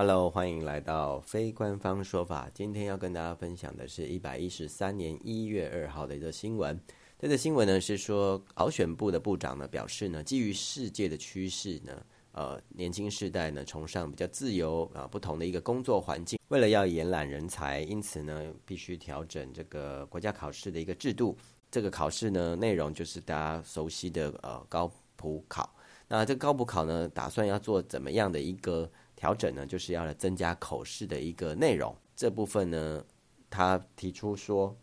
Hello，欢迎来到非官方说法。今天要跟大家分享的是一百一十三年一月二号的一个新闻。这个新闻呢是说，考选部的部长呢表示呢，基于世界的趋势呢，呃，年轻世代呢崇尚比较自由啊、不同的一个工作环境。为了要延揽人才，因此呢必须调整这个国家考试的一个制度。这个考试呢内容就是大家熟悉的呃高普考。那这个高普考呢打算要做怎么样的一个？调整呢，就是要来增加口试的一个内容。这部分呢，他提出说，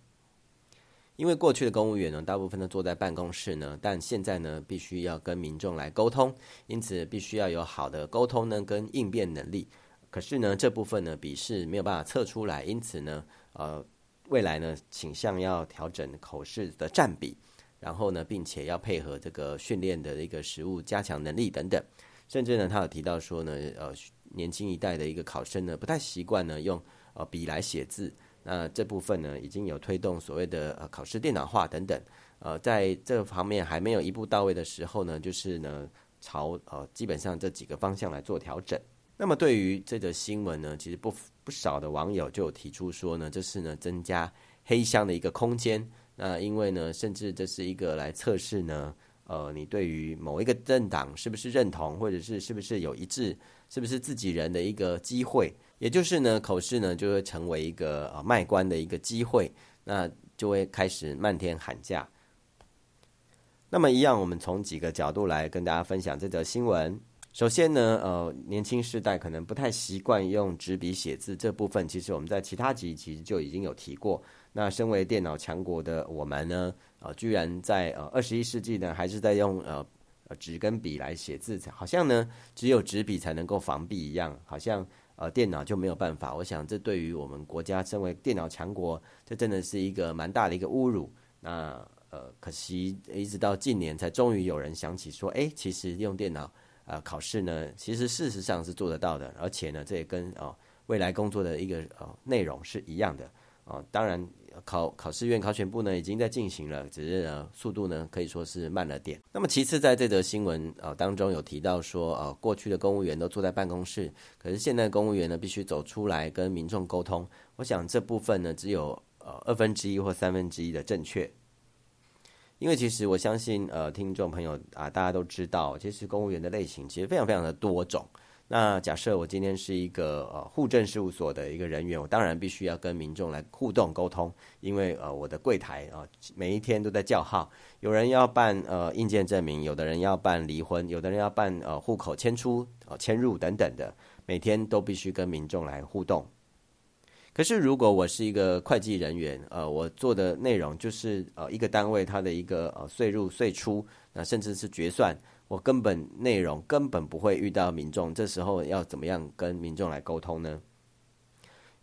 因为过去的公务员呢，大部分都坐在办公室呢，但现在呢，必须要跟民众来沟通，因此必须要有好的沟通呢跟应变能力。可是呢，这部分呢，笔试没有办法测出来，因此呢，呃，未来呢，倾向要调整口试的占比，然后呢，并且要配合这个训练的一个实务加强能力等等。甚至呢，他有提到说呢，呃。年轻一代的一个考生呢，不太习惯呢用呃笔来写字。那这部分呢，已经有推动所谓的呃考试电脑化等等。呃，在这方面还没有一步到位的时候呢，就是呢朝呃基本上这几个方向来做调整。那么对于这个新闻呢，其实不不少的网友就有提出说呢，这是呢增加黑箱的一个空间。那因为呢，甚至这是一个来测试呢。呃，你对于某一个政党是不是认同，或者是是不是有一致，是不是自己人的一个机会，也就是呢，口试呢就会成为一个呃卖官的一个机会，那就会开始漫天喊价。那么一样，我们从几个角度来跟大家分享这则新闻。首先呢，呃，年轻世代可能不太习惯用纸笔写字，这部分其实我们在其他集其实就已经有提过。那身为电脑强国的我们呢，呃，居然在呃二十一世纪呢，还是在用呃纸跟笔来写字，好像呢只有纸笔才能够防弊一样，好像呃电脑就没有办法。我想这对于我们国家身为电脑强国，这真的是一个蛮大的一个侮辱。那呃，可惜一直到近年才终于有人想起说，哎，其实用电脑。呃，考试呢，其实事实上是做得到的，而且呢，这也跟哦未来工作的一个呃内容是一样的哦。当然，考考试院考选部呢已经在进行了，只是呢速度呢可以说是慢了点。那么其次，在这则新闻呃当中有提到说，呃过去的公务员都坐在办公室，可是现在公务员呢必须走出来跟民众沟通。我想这部分呢只有呃二分之一或三分之一的正确。因为其实我相信，呃，听众朋友啊，大家都知道，其实公务员的类型其实非常非常的多种。那假设我今天是一个呃户政事务所的一个人员，我当然必须要跟民众来互动沟通，因为呃我的柜台啊、每一天都在叫号，有人要办呃印鉴证明，有的人要办离婚，有的人要办呃户口迁出、呃迁入等等的，每天都必须跟民众来互动。可是，如果我是一个会计人员，呃，我做的内容就是呃一个单位它的一个呃税入税出，那甚至是决算，我根本内容根本不会遇到民众，这时候要怎么样跟民众来沟通呢？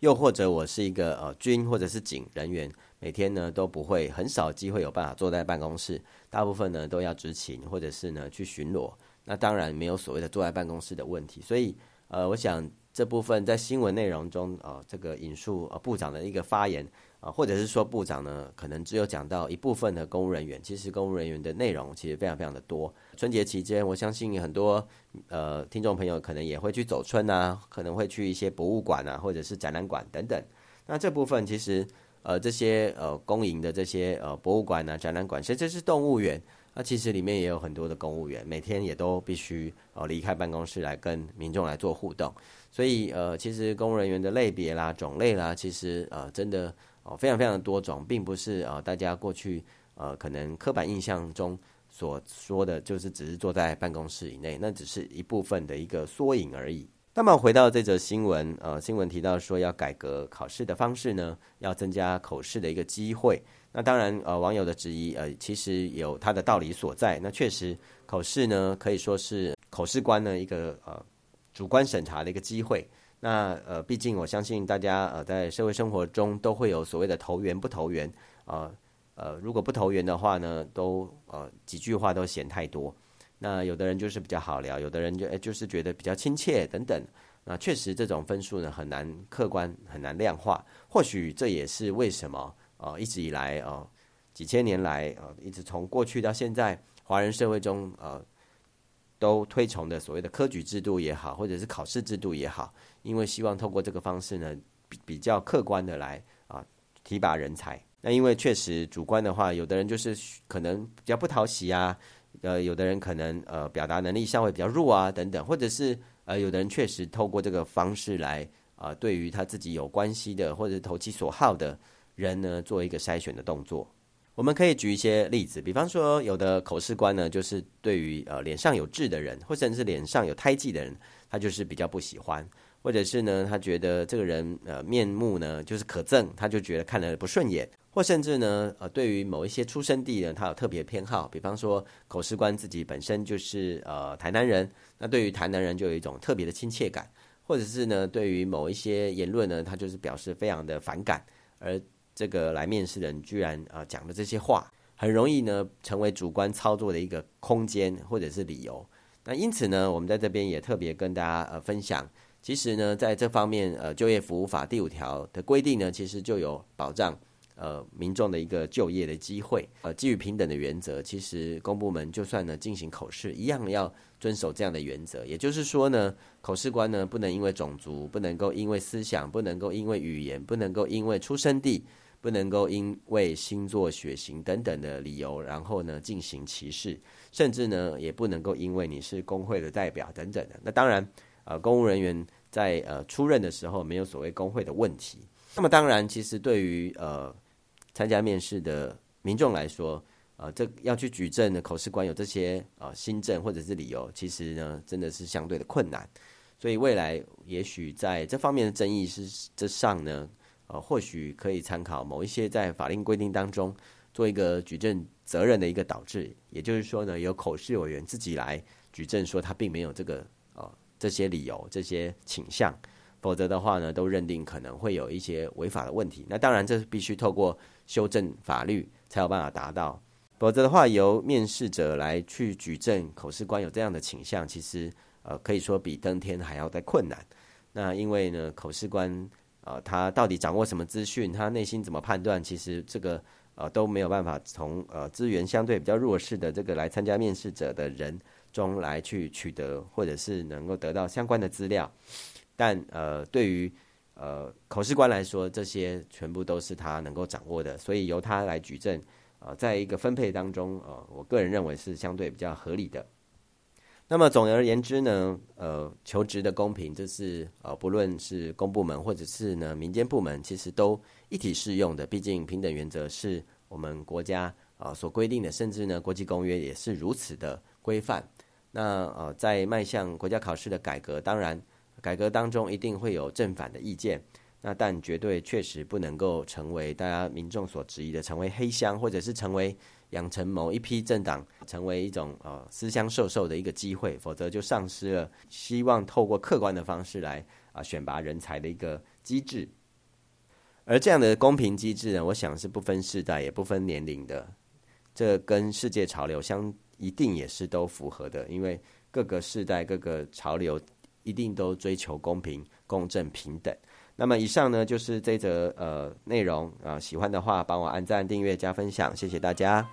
又或者我是一个呃军或者是警人员，每天呢都不会很少机会有办法坐在办公室，大部分呢都要执勤或者是呢去巡逻，那当然没有所谓的坐在办公室的问题，所以呃，我想。这部分在新闻内容中啊、呃，这个引述呃部长的一个发言啊、呃，或者是说部长呢，可能只有讲到一部分的公务人员，其实公务人员的内容其实非常非常的多。春节期间，我相信很多呃听众朋友可能也会去走春啊，可能会去一些博物馆啊，或者是展览馆等等。那这部分其实呃这些呃公营的这些呃博物馆啊、展览馆，甚至是动物园。那其实里面也有很多的公务员，每天也都必须呃离开办公室来跟民众来做互动，所以呃其实公务人员的类别啦、种类啦，其实呃真的哦非常非常多种，并不是呃大家过去呃可能刻板印象中所说的就是只是坐在办公室以内，那只是一部分的一个缩影而已。那么回到这则新闻，呃新闻提到说要改革考试的方式呢，要增加口试的一个机会。那当然，呃，网友的质疑，呃，其实有他的道理所在。那确实，口试呢可以说是口试官呢一个呃主观审查的一个机会。那呃，毕竟我相信大家呃在社会生活中都会有所谓的投缘不投缘啊呃，呃，如果不投缘的话呢，都呃几句话都嫌太多。那有的人就是比较好聊，有的人就诶就是觉得比较亲切等等。那确实这种分数呢很难客观很难量化。或许这也是为什么。啊、一直以来啊、几千年来啊、一直从过去到现在，华人社会中呃，都推崇的所谓的科举制度也好，或者是考试制度也好，因为希望透过这个方式呢，比比较客观的来啊提拔人才。那因为确实主观的话，有的人就是可能比较不讨喜啊，呃，有的人可能呃表达能力相对比较弱啊等等，或者是呃有的人确实透过这个方式来啊、呃，对于他自己有关系的或者投其所好的人呢，做一个筛选的动作。我们可以举一些例子，比方说，有的口试官呢，就是对于呃脸上有痣的人，或者是脸上有胎记的人，他就是比较不喜欢，或者是呢，他觉得这个人呃面目呢就是可憎，他就觉得看了不顺眼，或甚至呢呃对于某一些出生地呢，他有特别偏好，比方说口试官自己本身就是呃台南人，那对于台南人就有一种特别的亲切感，或者是呢对于某一些言论呢，他就是表示非常的反感，而。这个来面试的人居然啊、呃、讲的这些话，很容易呢成为主观操作的一个空间或者是理由。那因此呢，我们在这边也特别跟大家呃分享，其实呢在这方面呃就业服务法第五条的规定呢，其实就有保障呃民众的一个就业的机会。呃，基于平等的原则，其实公部门就算呢进行口试，一样要遵守这样的原则。也就是说呢，口试官呢不能因为种族，不能够因为思想，不能够因为语言，不能够因为出生地。不能够因为星座、血型等等的理由，然后呢进行歧视，甚至呢也不能够因为你是工会的代表等等的。那当然，呃，公务人员在呃出任的时候没有所谓工会的问题。那么当然，其实对于呃参加面试的民众来说，呃，这要去举证的口试官有这些呃新政或者是理由，其实呢真的是相对的困难。所以未来也许在这方面的争议是之上呢。呃，或许可以参考某一些在法令规定当中做一个举证责任的一个导致，也就是说呢，由口试委员自己来举证说他并没有这个呃这些理由、这些倾向，否则的话呢，都认定可能会有一些违法的问题。那当然，这是必须透过修正法律才有办法达到，否则的话，由面试者来去举证口试官有这样的倾向，其实呃可以说比登天还要再困难。那因为呢，口试官。呃，他到底掌握什么资讯？他内心怎么判断？其实这个呃都没有办法从呃资源相对比较弱势的这个来参加面试者的人中来去取得，或者是能够得到相关的资料。但呃，对于呃口试官来说，这些全部都是他能够掌握的，所以由他来举证。呃，在一个分配当中，呃，我个人认为是相对比较合理的。那么总而言之呢，呃，求职的公平，这是呃，不论是公部门或者是呢民间部门，其实都一体适用的。毕竟平等原则是我们国家啊、呃、所规定的，甚至呢国际公约也是如此的规范。那呃，在迈向国家考试的改革，当然改革当中一定会有正反的意见，那但绝对确实不能够成为大家民众所质疑的，成为黑箱，或者是成为。养成某一批政党成为一种呃私相授受的一个机会，否则就丧失了希望透过客观的方式来啊、选拔人才的一个机制。而这样的公平机制呢，我想是不分世代也不分年龄的，这跟世界潮流相一定也是都符合的，因为各个世代各个潮流一定都追求公平、公正、平等。那么以上呢，就是这则呃内容啊、喜欢的话帮我按赞、订阅、加分享，谢谢大家。